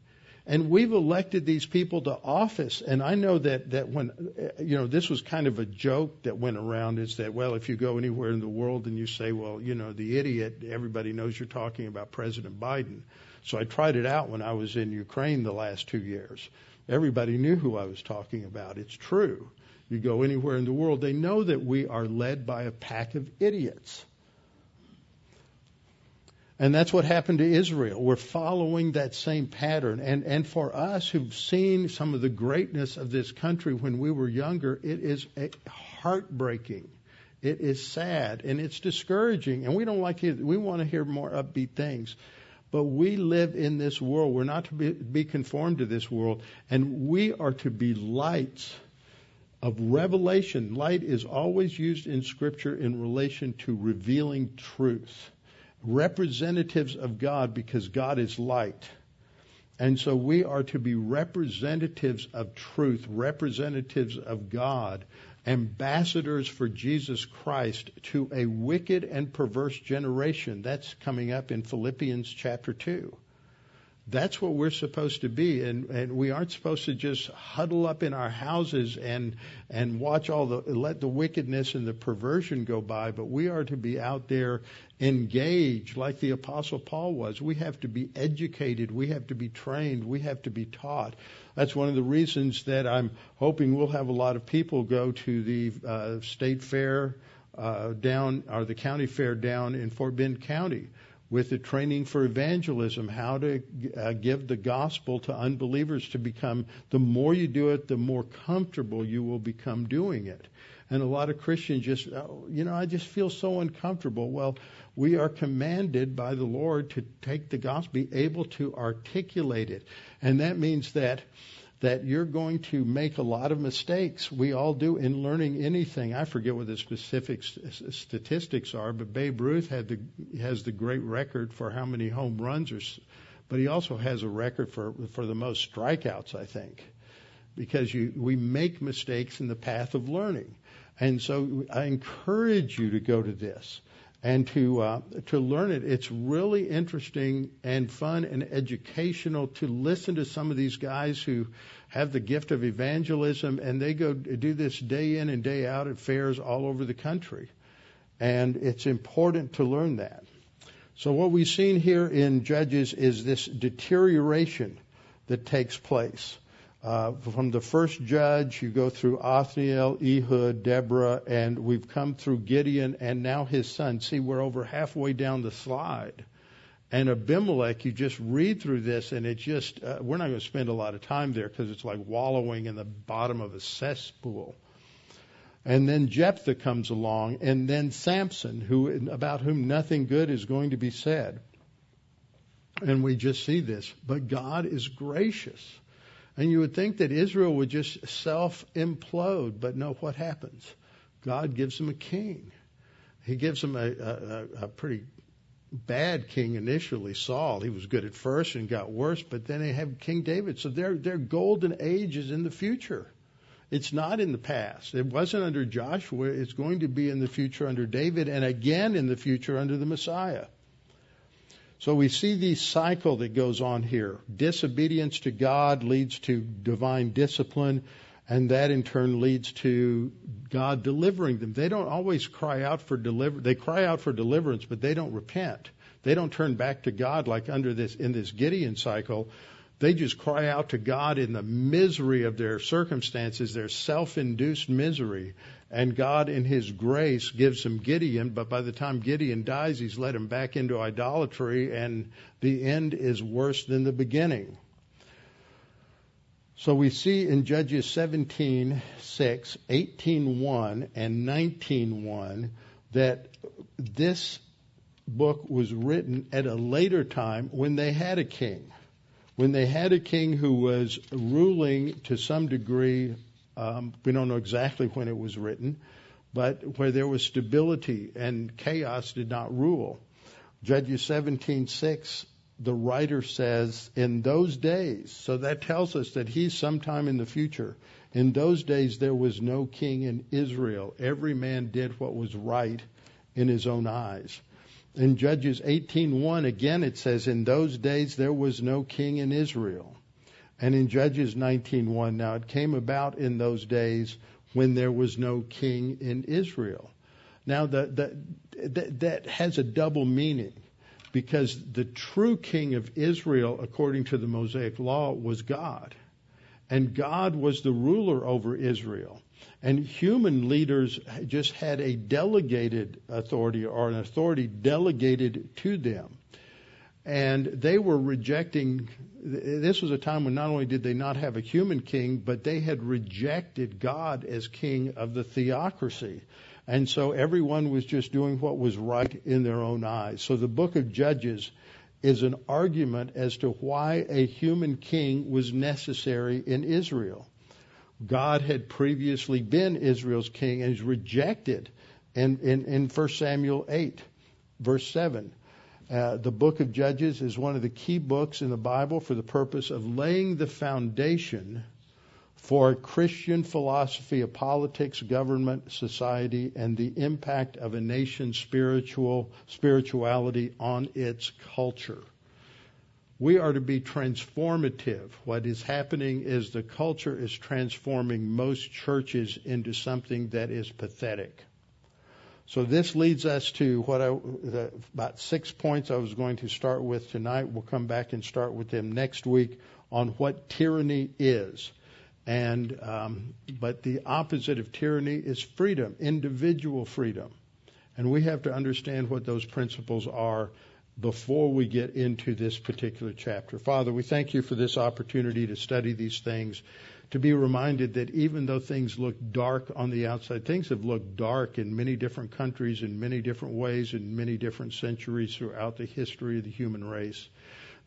And we've elected these people to office. And I know that, that when, eh, you know, this was kind of a joke that went around is that, well, if you go anywhere in the world and you say, well, you know, the idiot, everybody knows you're talking about President Biden. So I tried it out when I was in Ukraine the last two years. Everybody knew who I was talking about. It's true. You go anywhere in the world, they know that we are led by a pack of idiots. And that's what happened to Israel. We're following that same pattern. And, and for us who've seen some of the greatness of this country when we were younger, it is heartbreaking. It is sad and it's discouraging. And we don't like it. We want to hear more upbeat things. But we live in this world. We're not to be, be conformed to this world. And we are to be lights of revelation. Light is always used in Scripture in relation to revealing truth. Representatives of God because God is light. And so we are to be representatives of truth, representatives of God, ambassadors for Jesus Christ to a wicked and perverse generation. That's coming up in Philippians chapter 2. That's what we're supposed to be, and, and we aren't supposed to just huddle up in our houses and and watch all the let the wickedness and the perversion go by. But we are to be out there engaged, like the Apostle Paul was. We have to be educated, we have to be trained, we have to be taught. That's one of the reasons that I'm hoping we'll have a lot of people go to the uh, state fair uh, down or the county fair down in Fort Bend County with the training for evangelism, how to uh, give the gospel to unbelievers to become, the more you do it, the more comfortable you will become doing it. And a lot of Christians just, oh, you know, I just feel so uncomfortable. Well, we are commanded by the Lord to take the gospel, be able to articulate it. And that means that that you're going to make a lot of mistakes. We all do in learning anything. I forget what the specific statistics are, but Babe Ruth had the has the great record for how many home runs, or, but he also has a record for for the most strikeouts, I think, because you we make mistakes in the path of learning, and so I encourage you to go to this and to uh, to learn it. It's really interesting and fun and educational to listen to some of these guys who have the gift of evangelism, and they go do this day in and day out at fairs all over the country. And it's important to learn that. So what we've seen here in Judges is this deterioration that takes place. Uh, from the first judge, you go through Othniel, Ehud, Deborah, and we've come through Gideon and now his son. See, we're over halfway down the slide. And Abimelech, you just read through this, and it just, uh, we're not going to spend a lot of time there because it's like wallowing in the bottom of a cesspool. And then Jephthah comes along, and then Samson, who, about whom nothing good is going to be said. And we just see this. But God is gracious. And you would think that Israel would just self implode, but no, what happens? God gives them a king. He gives them a, a, a pretty bad king initially, Saul. He was good at first and got worse, but then they have King David. So their their golden age is in the future. It's not in the past. It wasn't under Joshua. It's going to be in the future under David and again in the future under the Messiah. So we see the cycle that goes on here. Disobedience to God leads to divine discipline, and that in turn leads to God delivering them. They don't always cry out for deliver. They cry out for deliverance, but they don't repent. They don't turn back to God like under this in this Gideon cycle. They just cry out to God in the misery of their circumstances, their self-induced misery, and God, in His grace, gives him Gideon, but by the time Gideon dies, He's led him back into idolatry, and the end is worse than the beginning. So we see in Judges 17:6, 18:1, and 19:1 that this book was written at a later time when they had a king. When they had a king who was ruling to some degree um, we don't know exactly when it was written, but where there was stability and chaos did not rule. Judges 17:6 the writer says, in those days, so that tells us that he's sometime in the future. In those days, there was no king in Israel. Every man did what was right in his own eyes. In Judges 18:1 again it says in those days there was no king in Israel. And in Judges 19:1 now it came about in those days when there was no king in Israel. Now that that that has a double meaning because the true king of Israel according to the Mosaic law was God. And God was the ruler over Israel. And human leaders just had a delegated authority or an authority delegated to them. And they were rejecting, this was a time when not only did they not have a human king, but they had rejected God as king of the theocracy. And so everyone was just doing what was right in their own eyes. So the book of Judges is an argument as to why a human king was necessary in Israel. God had previously been Israel's king and is rejected in, in, in 1 Samuel 8, verse 7. Uh, the book of Judges is one of the key books in the Bible for the purpose of laying the foundation for Christian philosophy of politics, government, society, and the impact of a nation's spiritual spirituality on its culture. We are to be transformative. What is happening is the culture is transforming most churches into something that is pathetic. So this leads us to what I, the, about six points I was going to start with tonight. We'll come back and start with them next week on what tyranny is. And um, but the opposite of tyranny is freedom, individual freedom, and we have to understand what those principles are before we get into this particular chapter. Father, we thank you for this opportunity to study these things, to be reminded that even though things look dark on the outside, things have looked dark in many different countries in many different ways in many different centuries throughout the history of the human race.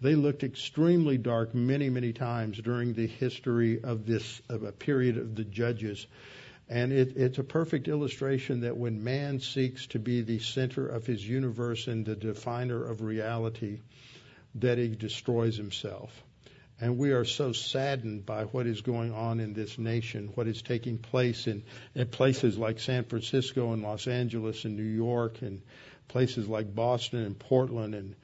They looked extremely dark many, many times during the history of this, of a period of the judges. And it, it's a perfect illustration that when man seeks to be the center of his universe and the definer of reality, that he destroys himself. And we are so saddened by what is going on in this nation, what is taking place in, in places like San Francisco and Los Angeles and New York and places like Boston and Portland and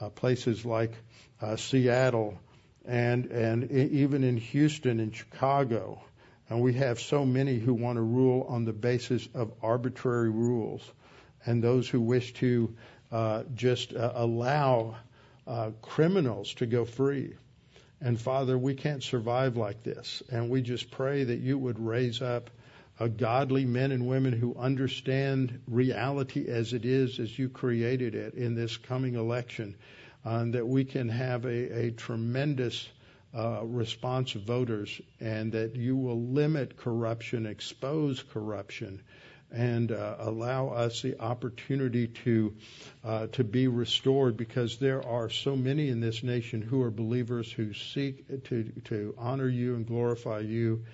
uh, places like uh, Seattle and and even in Houston and Chicago and we have so many who want to rule on the basis of arbitrary rules, and those who wish to uh, just uh, allow uh, criminals to go free. And Father, we can't survive like this. And we just pray that you would raise up a godly men and women who understand reality as it is, as you created it in this coming election, and that we can have a, a tremendous uh, response voters, and that you will limit corruption, expose corruption, and uh, allow us the opportunity to uh, to be restored because there are so many in this nation who are believers who seek to to honor you and glorify you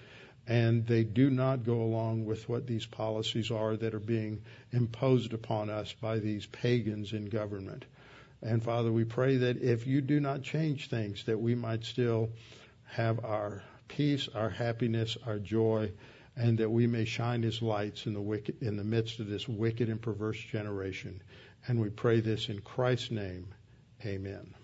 and they do not go along with what these policies are that are being imposed upon us by these pagans in government. And Father, we pray that if you do not change things, that we might still have our peace, our happiness, our joy, and that we may shine as lights in the wicked, in the midst of this wicked and perverse generation. And we pray this in Christ's name. Amen.